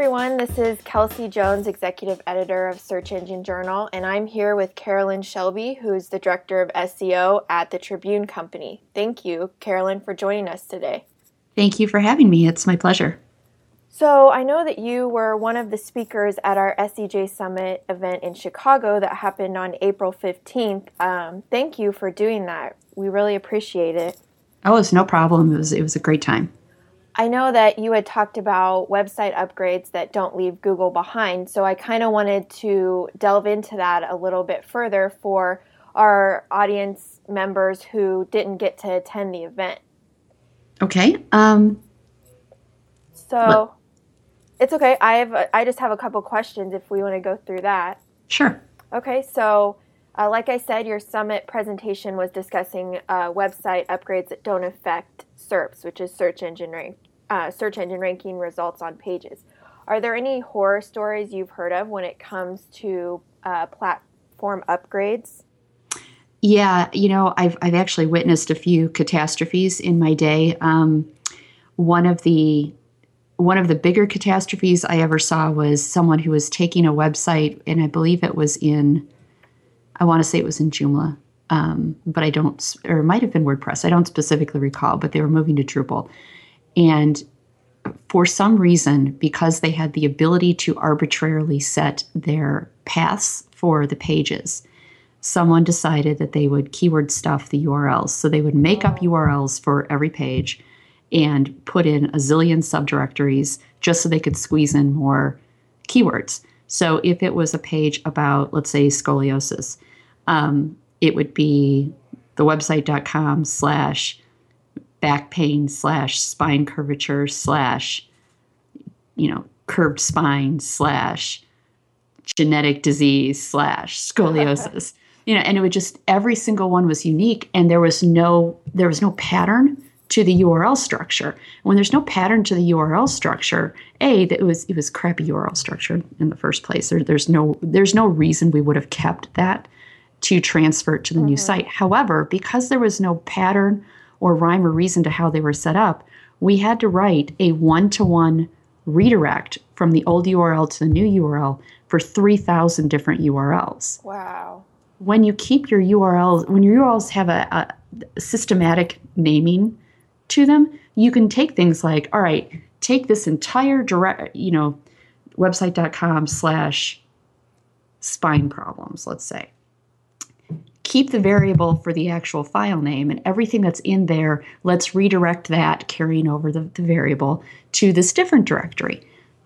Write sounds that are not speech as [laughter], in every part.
Everyone. This is Kelsey Jones, Executive Editor of Search Engine Journal, and I'm here with Carolyn Shelby, who's the Director of SEO at the Tribune Company. Thank you, Carolyn, for joining us today. Thank you for having me. It's my pleasure. So, I know that you were one of the speakers at our SEJ Summit event in Chicago that happened on April 15th. Um, thank you for doing that. We really appreciate it. Oh, it's no problem. It was, it was a great time. I know that you had talked about website upgrades that don't leave Google behind, so I kind of wanted to delve into that a little bit further for our audience members who didn't get to attend the event. Okay. Um, so what? it's okay. I have I just have a couple questions if we want to go through that. Sure. Okay. So, uh, like I said, your summit presentation was discussing uh, website upgrades that don't affect SERPs, which is search engine rank, uh, search engine ranking results on pages. Are there any horror stories you've heard of when it comes to uh, platform upgrades? Yeah, you know, I've I've actually witnessed a few catastrophes in my day. Um, one of the one of the bigger catastrophes I ever saw was someone who was taking a website, and I believe it was in, I want to say it was in Joomla, um, but I don't, or might have been WordPress. I don't specifically recall, but they were moving to Drupal. And for some reason, because they had the ability to arbitrarily set their paths for the pages, someone decided that they would keyword stuff the URLs. So they would make up URLs for every page and put in a zillion subdirectories just so they could squeeze in more keywords. So if it was a page about, let's say, scoliosis, um, it would be the website.com slash back pain slash spine curvature slash you know curved spine slash genetic disease slash scoliosis. [laughs] You know and it would just every single one was unique and there was no there was no pattern to the url structure. When there's no pattern to the url structure a that it was it was crappy url structure in the first place. There, there's no there's no reason we would have kept that to transfer it to the mm-hmm. new site however because there was no pattern or rhyme or reason to how they were set up, we had to write a one to one redirect from the old URL to the new URL for 3,000 different URLs. Wow. When you keep your URLs, when your URLs have a, a systematic naming to them, you can take things like, all right, take this entire direct, you know, website.com slash spine problems, let's say keep the variable for the actual file name and everything that's in there, let's redirect that carrying over the, the variable to this different directory.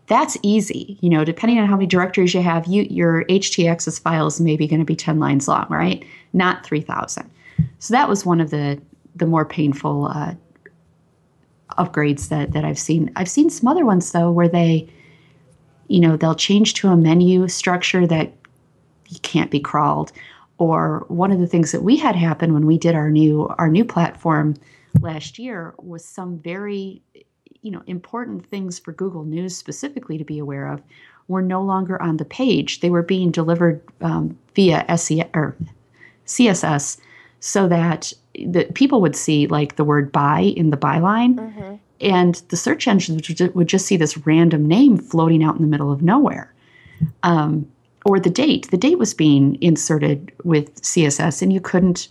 That's easy. You know, depending on how many directories you have, you, your htaccess file is maybe going to be 10 lines long, right? Not 3,000. So that was one of the, the more painful uh, upgrades that, that I've seen. I've seen some other ones, though, where they, you know, they'll change to a menu structure that can't be crawled or one of the things that we had happen when we did our new our new platform last year was some very you know important things for Google News specifically to be aware of were no longer on the page. They were being delivered um, via or CSS so that the people would see like the word buy in the byline mm-hmm. and the search engines would just see this random name floating out in the middle of nowhere. Um, or the date. The date was being inserted with CSS, and you couldn't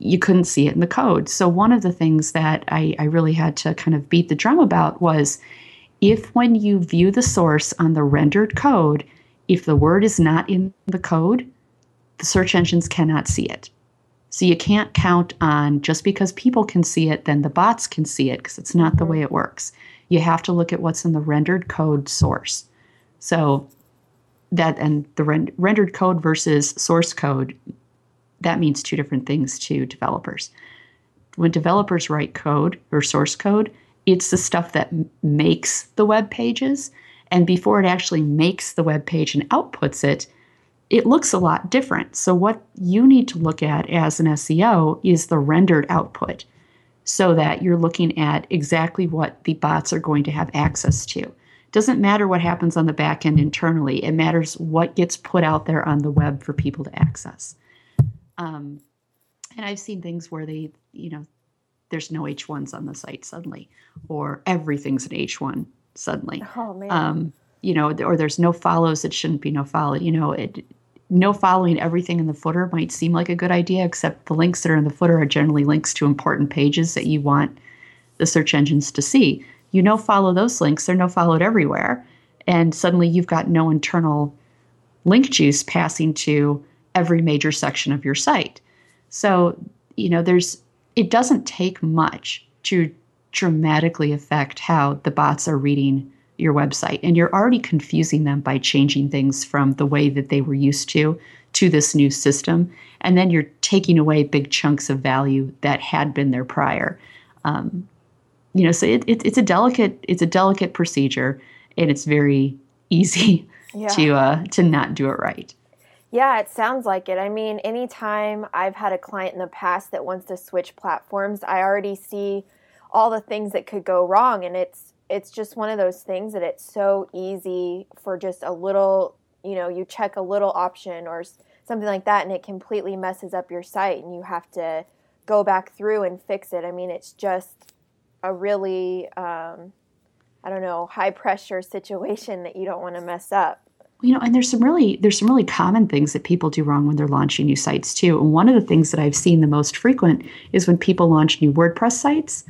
you couldn't see it in the code. So one of the things that I, I really had to kind of beat the drum about was if when you view the source on the rendered code, if the word is not in the code, the search engines cannot see it. So you can't count on just because people can see it, then the bots can see it, because it's not the mm-hmm. way it works. You have to look at what's in the rendered code source. So that and the rend- rendered code versus source code that means two different things to developers when developers write code or source code it's the stuff that m- makes the web pages and before it actually makes the web page and outputs it it looks a lot different. So, what you need to look at as an SEO is the rendered output so that you're looking at exactly what the bots are going to have access to. It doesn't matter what happens on the back end internally, it matters what gets put out there on the web for people to access. Um, and I've seen things where they, you know, there's no H1s on the site suddenly, or everything's an H1 suddenly. Oh man. Um, you know, or there's no follows that shouldn't be no follow. You know, it, no following everything in the footer might seem like a good idea, except the links that are in the footer are generally links to important pages that you want the search engines to see. You no follow those links, they're no followed everywhere. And suddenly you've got no internal link juice passing to every major section of your site. So, you know, there's it doesn't take much to dramatically affect how the bots are reading your website. And you're already confusing them by changing things from the way that they were used to to this new system. And then you're taking away big chunks of value that had been there prior. Um, you know, so it, it, it's a delicate it's a delicate procedure, and it's very easy [laughs] Yeah. to uh, to not do it right. Yeah, it sounds like it. I mean, anytime I've had a client in the past that wants to switch platforms, I already see all the things that could go wrong and it's it's just one of those things that it's so easy for just a little, you know, you check a little option or something like that and it completely messes up your site and you have to go back through and fix it. I mean, it's just a really um I don't know, high pressure situation that you don't want to mess up. you know and there's some really there's some really common things that people do wrong when they're launching new sites too. And one of the things that i've seen the most frequent is when people launch new wordpress sites.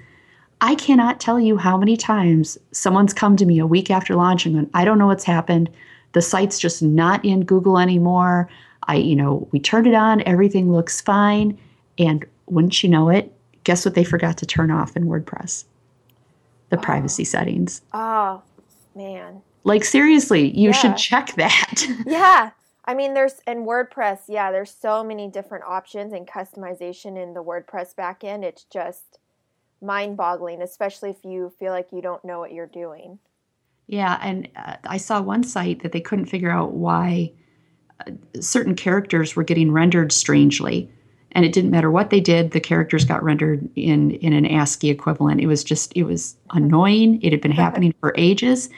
I cannot tell you how many times someone's come to me a week after launching and i don't know what's happened. The site's just not in google anymore. I you know we turned it on everything looks fine. And wouldn't you know it guess what they forgot to turn off in wordpress the privacy settings Oh, man. like seriously you Yeah. should check that [laughs] Yeah. I mean, there's in WordPress, yeah, there's so many different options and customization in the WordPress backend. It's just mind boggling, especially if you feel like you don't know what you're doing. Yeah, and uh, I saw one site that they couldn't figure out why uh, certain characters were getting rendered strangely, and it didn't matter what they did; the characters got rendered in in an ASCII equivalent. It was just it was annoying. It had been happening for ages,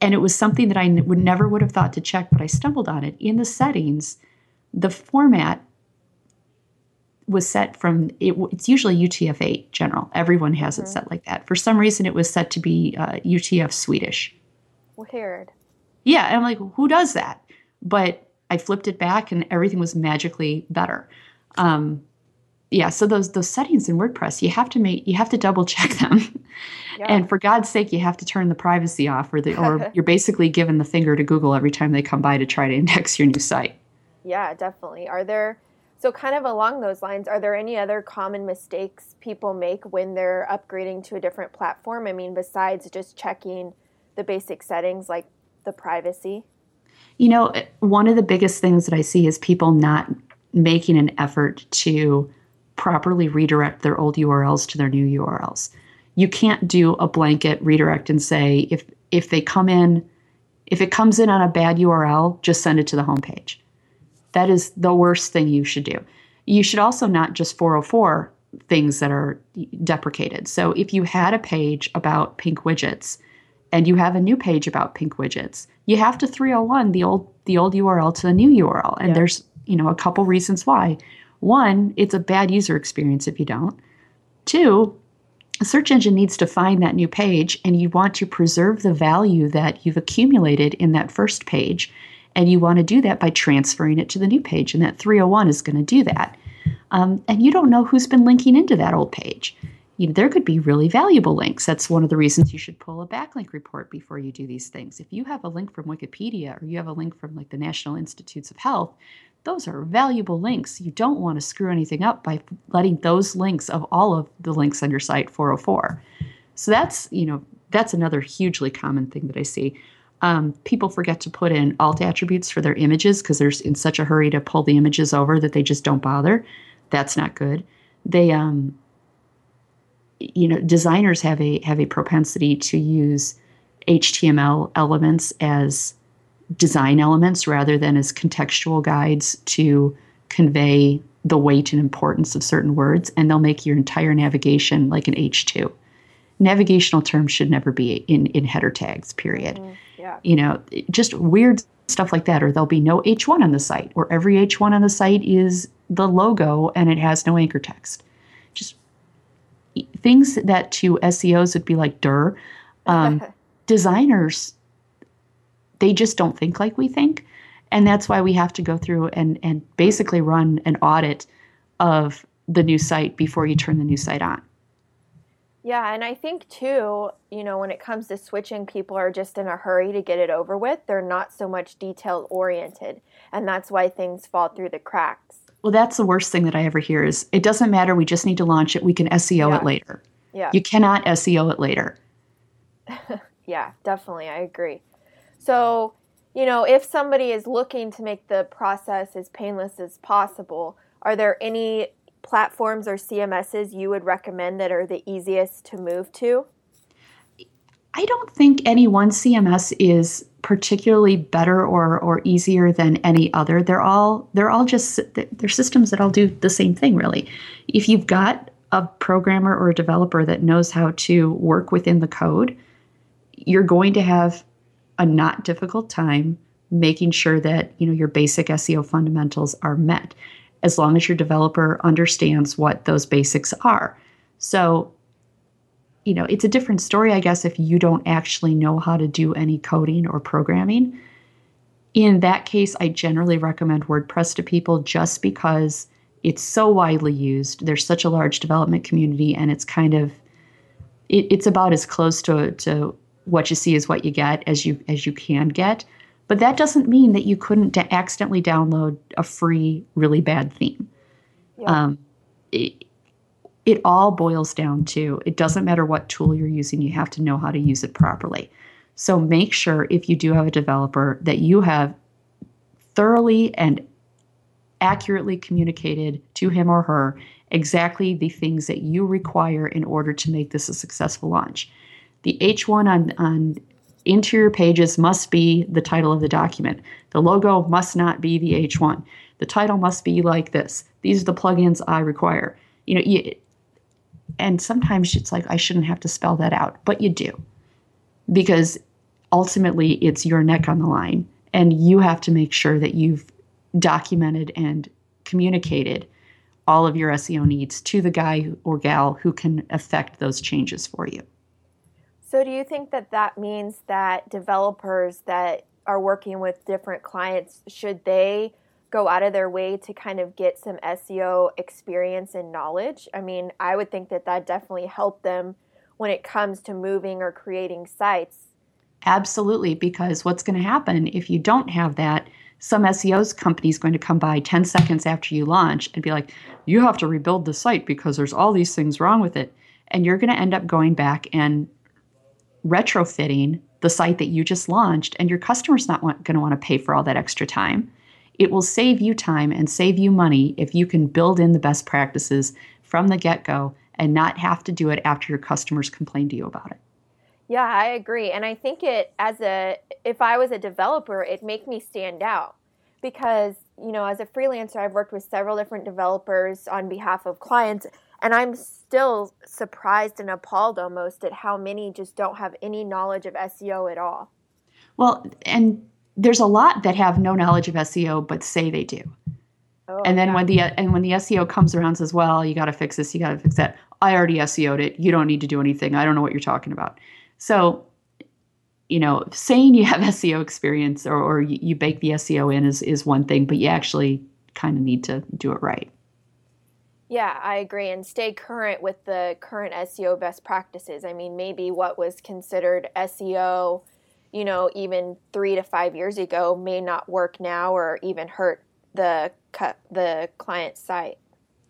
and it was something that I would never would have thought to check, but I stumbled on it in the settings. The format was set from it, it's usually UTF-8 general. Everyone has it set like that. For some reason, it was set to be uh, UTF Swedish. Weird. Yeah, and I'm like, who does that? But I flipped it back, and everything was magically better. Um, yeah, so those those settings in WordPress, you have to make you have to double check [laughs] them, Yeah. and for God's sake, you have to turn the privacy off, or the or [laughs] you're basically giving the finger to Google every time they come by to try to index your new site. Yeah, definitely. Are there so kind of along those lines, are there any other common mistakes people make when they're upgrading to a different platform? I mean, besides just checking the basic settings like the privacy? You know, one of the biggest things that I see is people not making an effort to properly redirect their old URLs to their new URLs. You can't do a blanket redirect and say if if they come in if it comes in on a bad URL, just send it to the homepage. That is the worst thing you should do. You should also not just 404 things that are deprecated. So if you had a page about pink widgets and you have a new page about pink widgets, you have to 301 the old the old URL to the new URL. And there's, you know, a couple reasons why. One, it's a bad user experience if you don't. Two, a search engine needs to find that new page and you want to preserve the value that you've accumulated in that first page. And you want to do that by transferring it to the new page. And that 301 is going to do that. Um, and you don't know who's been linking into that old page. You know, there could be really valuable links. That's one of the reasons you should pull a backlink report before you do these things. If you have a link from Wikipedia or you have a link from like the National Institutes of Health, those are valuable links. You don't want to screw anything up by letting those links of all of the links on your site 404. So that's, you know, that's another hugely common thing that I see. Um, people forget to put in alt attributes for their images because they're in such a hurry to pull the images over that they just don't bother. That's not good. They, um, you know, designers have a have a propensity to use HTML elements as design elements rather than as contextual guides to convey the weight and importance of certain words, and they'll make your entire navigation like an H2. Navigational terms should never be in, in header tags, period. Mm, yeah. You know, just weird stuff like that, or there'll be no H1 on the site, or every H1 on the site is the logo and it has no anchor text. Just things that to SEOs would be like, "Der," um, [laughs] designers, they just don't think like we think. And that's why we have to go through and, and basically run an audit of the new site before you turn the new site on. Yeah, and I think too, you know, when it comes to switching, people are just in a hurry to get it over with. They're not so much detail oriented, and that's why things fall through the cracks. Well, that's the worst thing that I ever hear is it doesn't matter, we just need to launch it. We can SEO Yeah. it later. Yeah. You cannot SEO it later. [laughs] Yeah, definitely. I agree. So, you know, if somebody is looking to make the process as painless as possible, are there any platforms or CMSs you would recommend that are the easiest to move to? I don't think any one CMS is particularly better or or easier than any other. They're all they're all just they're systems that all do the same thing really. If you've got a programmer or a developer that knows how to work within the code, you're going to have a not difficult time making sure that you know your basic SEO fundamentals are met as long as your developer understands what those basics are. So you know, it's a different story, I guess, if you don't actually know how to do any coding or programming. In that case, I generally recommend WordPress to people just because it's so widely used. There's such a large development community, and it's kind of it, it's about as close to, to what you see is what you get as you as you can get. But that doesn't mean that you couldn't da- accidentally download a free, really bad theme. Um, it, it all boils down to it doesn't matter what tool you're using, you have to know how to use it properly. So make sure if you do have a developer that you have thoroughly and accurately communicated to him or her exactly the things that you require in order to make this a successful launch. The H1 on, on interior pages must be the title of the document. The logo must not be the H1. The title must be like this. These are the plugins I require. You know, you, and sometimes it's like I shouldn't have to spell that out, but you do. Because ultimately it's your neck on the line and you have to make sure that you've documented and communicated all of your SEO needs to the guy or gal who can affect those changes for you. So, do you think that that means that developers that are working with different clients should they go out of their way to kind of get some SEO experience and knowledge? I mean, I would think that that definitely helped them when it comes to moving or creating sites. Absolutely, because what's going to happen if you don't have that? Some SEO's company is going to come by 10 seconds after you launch and be like, you have to rebuild the site because there's all these things wrong with it. And you're going to end up going back and retrofitting the site that you just launched, and your customer's not want, going to want to pay for all that extra time. It will save you time and save you money if you can build in the best practices from the get go and not have to do it after your customers complain to you about it. Yeah, I agree. And I think it as a if I was a developer, it'd make me stand out because, you know, as a freelancer, I've worked with several different developers on behalf of clients and I'm still surprised and appalled almost at how many just don't have any knowledge of SEO at all. Well, and there's a lot that have no knowledge of SEO but say they do. Oh, and then yeah. when the and when the SEO comes around and says, "Well, you got to fix this, you got to fix that." I already SEO'd it. You don't need to do anything. I don't know what you're talking about. So, you know, saying you have [laughs] SEO experience or, or you, you bake the SEO in is is one thing, but you actually kind of need to do it right. Yeah, I agree. And stay current with the current SEO best practices. I mean, maybe what was considered SEO, you know, even three to five years ago may not work now or even hurt the the client site.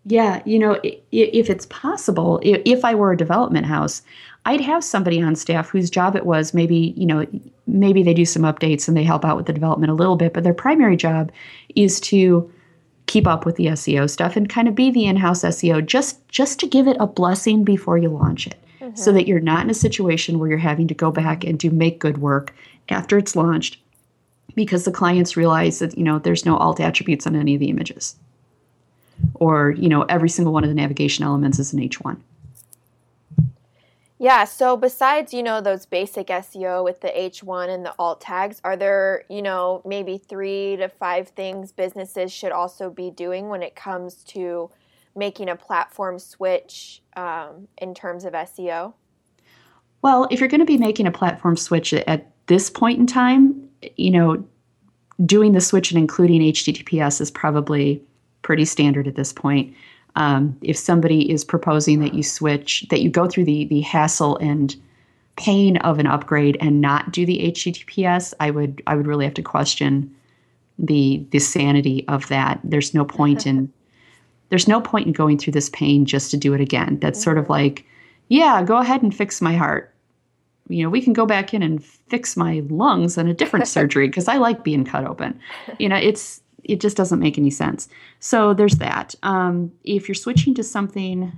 Yeah, you know, if it's possible, if I were a development house, I'd have somebody on staff whose job it was maybe, you know, maybe they do some updates and they help out with the development a little bit, but their primary job is to keep up with the SEO stuff and kind of be the in-house SEO just just to give it a blessing before you launch it. So mm-hmm. that you're not in a situation where you're having to go back and do make good work after it's launched because the clients realize that you know there's no alt attributes on any of the images. Or you know every single one of the navigation elements is an h1 Yeah, so besides, you know, those basic SEO with the H1 and the alt tags, are there, you know, maybe 3 to 5 things businesses should also be doing when it comes to making a platform switch um, in terms of SEO? Well, if you're going to be making a platform switch at this point in time, you know, doing the switch and including HTTPS is probably pretty standard at this point. Um, if somebody is proposing that you switch, that you go through the the hassle and pain of an upgrade and not do the HTTPS, I would I would really have to question the the sanity of that. There's no point in [laughs] there's no point in going through this pain just to do it again. That's sort of like, yeah, go ahead and fix my heart. You know, we can go back in and fix my lungs on a different [laughs] surgery because I like being cut open. You know, it's it just doesn't make any sense. So there's that. Um, if you're switching to something,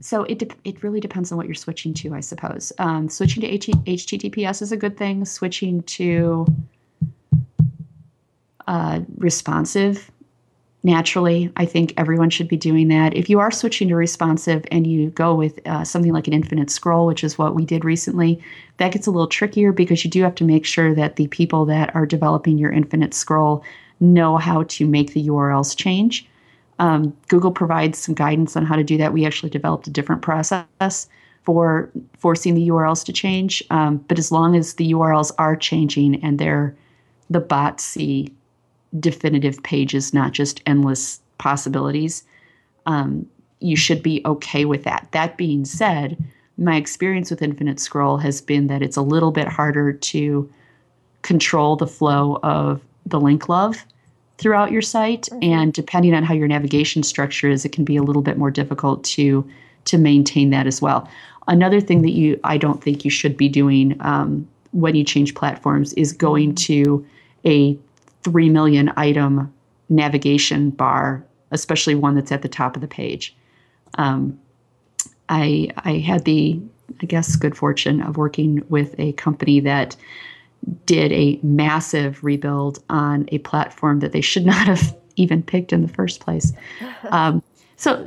so it de- it really depends on what you're switching to, I suppose. Um, switching to H- HTTPS is a good thing. Switching to uh, responsive naturally i think everyone should be doing that. If you are switching to responsive and you go with uh, something like an infinite scroll which is what we did recently that gets a little trickier because you do have to make sure that the people that are developing your infinite scroll know how to make the urls change. Um, google provides some guidance on how to do that. We actually developed a different process for forcing the urls to change. Um, but as long as the urls are changing and they're the bots see definitive pages, not just endless possibilities. Um, you should be okay with that. That being said, my experience with Infinite Scroll has been that it's a little bit harder to control the flow of the link love throughout your site and depending on how your navigation structure is it can be a little bit more difficult to to maintain that as well another thing that you i don't think you should be doing um, when you change platforms is going to a 3 million item navigation bar, especially one that's at the top of the page. Um, I, I had the, I guess, good fortune of working with a company that did a massive rebuild on a platform that they should [laughs] not have even picked in the first place. [laughs] Um, so,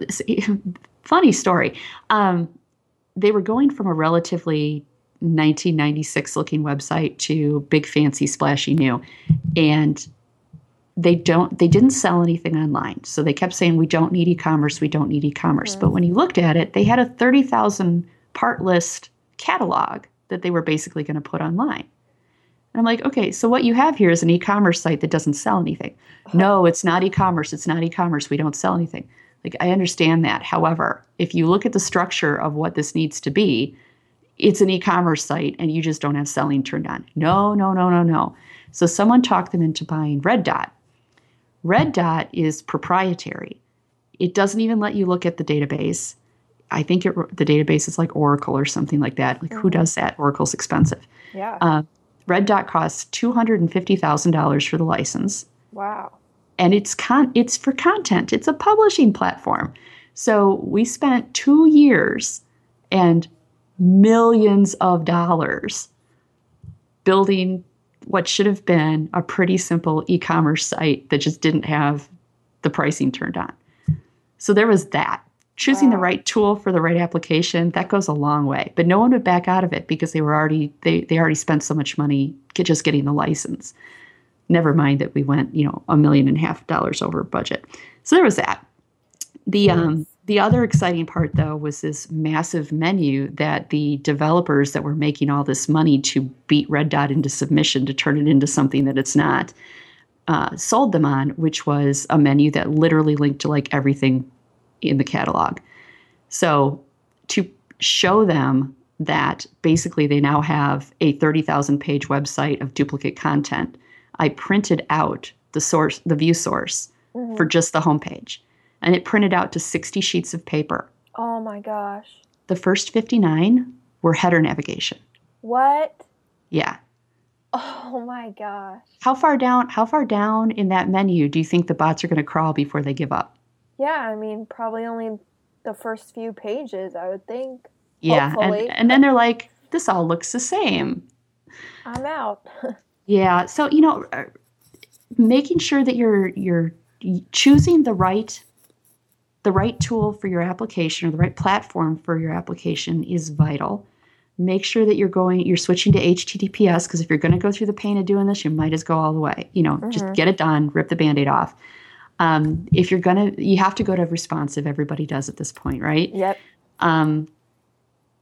funny story. Um, they were going from a relatively 1996 looking website to big fancy splashy new. And they don't they didn't sell anything online. So they kept saying we don't need e-commerce we don't need e-commerce. Mm. But when you looked at it they had a 30,000 part list catalog that they were basically going to put online. And I'm like okay so what you have here is an e-commerce site that doesn't sell anything. No it's not e-commerce it's not e-commerce we don't sell anything. Like I understand that. However if you look at the structure of what this needs to be it's an e-commerce site and you just don't have selling turned on. No, no, no, no, no. So someone talked them into buying Red Dot. Red Dot is proprietary. It doesn't even let you look at the database. I think it, the database is like Oracle or something like that. Like who does that? Oracle's expensive. Yeah. Uh, Red Dot costs two hundred and fifty thousand dollars for the license wow. and it's con it's for content. It's a publishing platform. So we spent 2 years and millions of dollars building what should have been a pretty simple e-commerce site that just didn't have the pricing turned on. So there was that. Choosing the right tool for the right application, that goes a long way. But no one would back out of it because they were already they, they already spent so much money just getting the license. Never mind that we went, you know, a million and a half dollars over budget. So there was that. The um the other exciting part though was this massive menu that the developers that were making all this money to beat Red Dot into submission to turn it into something that it's not uh, sold them on, which was a menu that literally linked to like everything in the catalog. So to show them that basically they now have a 30,000 page website of duplicate content, I printed out the source, the view source for just the homepage. And it printed out to 60 sheets of paper. Oh my gosh. The first 59 were header navigation. What? Yeah. Oh my gosh. How far down how far down in that menu do you think the bots are going to crawl before they give up? Yeah, I mean, probably only the first few pages, I would think. Yeah. Hopefully. And and then they're like this all looks the same. I'm out. [laughs] yeah. So you know, uh, making sure that you're you're choosing the right the right tool for your application or the right platform for your application is vital. Make sure that you're going, you're switching to HTTPS because if you're going to go through the pain of doing this, you might as well go all the way. You know, mm-hmm. just get it done, rip the band-aid off. Um, if you're gonna, you have to go to responsive. Everybody does at this point, right? Yep. Um,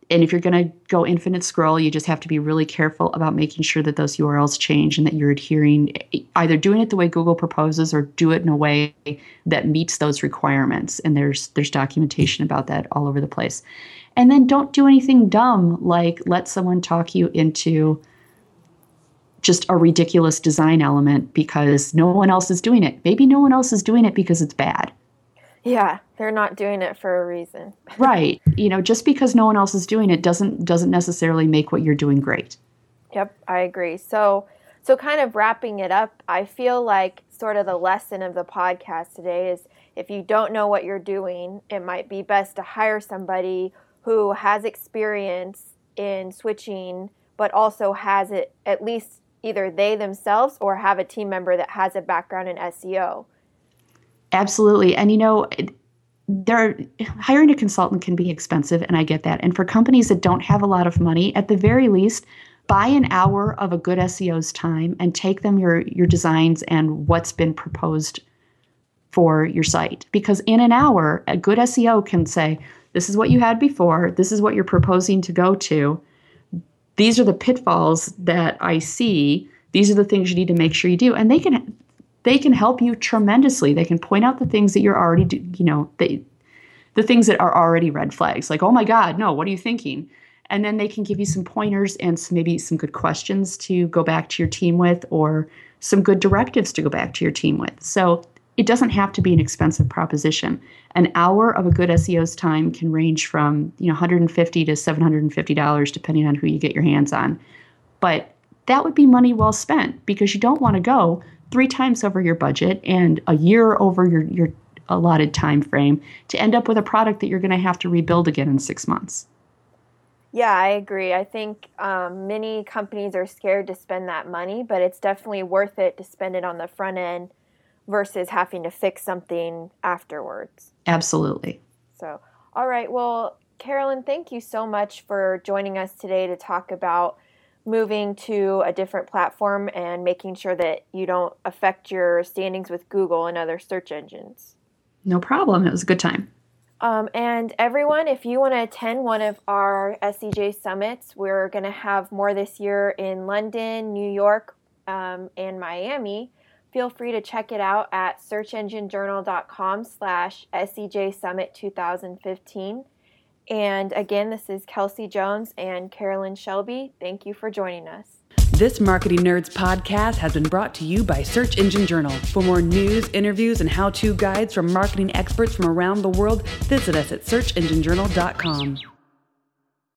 and if you're going to go infinite scroll, you just have to be really careful about making sure that those URLs change and that you're adhering, either doing it the way Google proposes or do it in a way that meets those requirements. And there's there's documentation about that all over the place. And then don't do anything dumb like let someone talk you into just a ridiculous design element because no one else is doing it. Maybe no one else is doing it because it's bad. Yeah, they're not doing it for a reason. [laughs] right. You know, just because no one else is doing it doesn't doesn't necessarily make what you're doing great. Yep, I agree. So so kind of wrapping it up, I feel like sort of the lesson of the podcast today is if you don't know what you're doing, it might be best to hire somebody who has experience in switching but also has it at least either they themselves or have a team member that has a background in SEO Absolutely. And you know, there hiring a consultant can be expensive and I get that. And for companies that don't have a lot of money, at the very least, buy an hour of a good SEO's time and take them your your designs and what's been proposed for your site. Because in an hour, a good SEO can say, this is what you had before, this is what you're proposing to go to. These are the pitfalls that I see. These are the things you need to make sure you do. And they can they can help you tremendously. They can point out the things that you're already, do, you know, the things that are already red flags, like, oh my God, no, what are you thinking? And then they can give you some pointers and some, maybe some good questions to go back to your team with, or some good directives to go back to your team with. So it doesn't have to be an expensive proposition. An hour of a good SEO's time can range from you know 150 to 750 dollars, depending on who you get your hands on. But that would be money well spent because you don't want to go three times over your budget and a year over your, your allotted time frame to end up with a product that you're going to have to rebuild again in six months. Yeah, I agree. I think um, many companies are scared to spend that money, but it's definitely worth it to spend it on the front end versus having to fix something afterwards. Absolutely. So, all right. Well, Carolyn, thank you so much for joining us today to talk about moving to a different platform and making sure that you don't affect your standings with Google and other search engines. No problem. It was a good time. Um, and everyone, if you want to attend one of our SEJ summits, we're going to have more this year in London, New York, um, and Miami. Feel free to check it out at searchenginejournal.com slash SEJ Summit 2015. And again, this is Kelsey Jones and Carolyn Shelby. Thank you for joining us. This Marketing Nerds podcast has been brought to you by Search Engine Journal. For more news, interviews, and how to guides from marketing experts from around the world, visit us at searchenginejournal.com.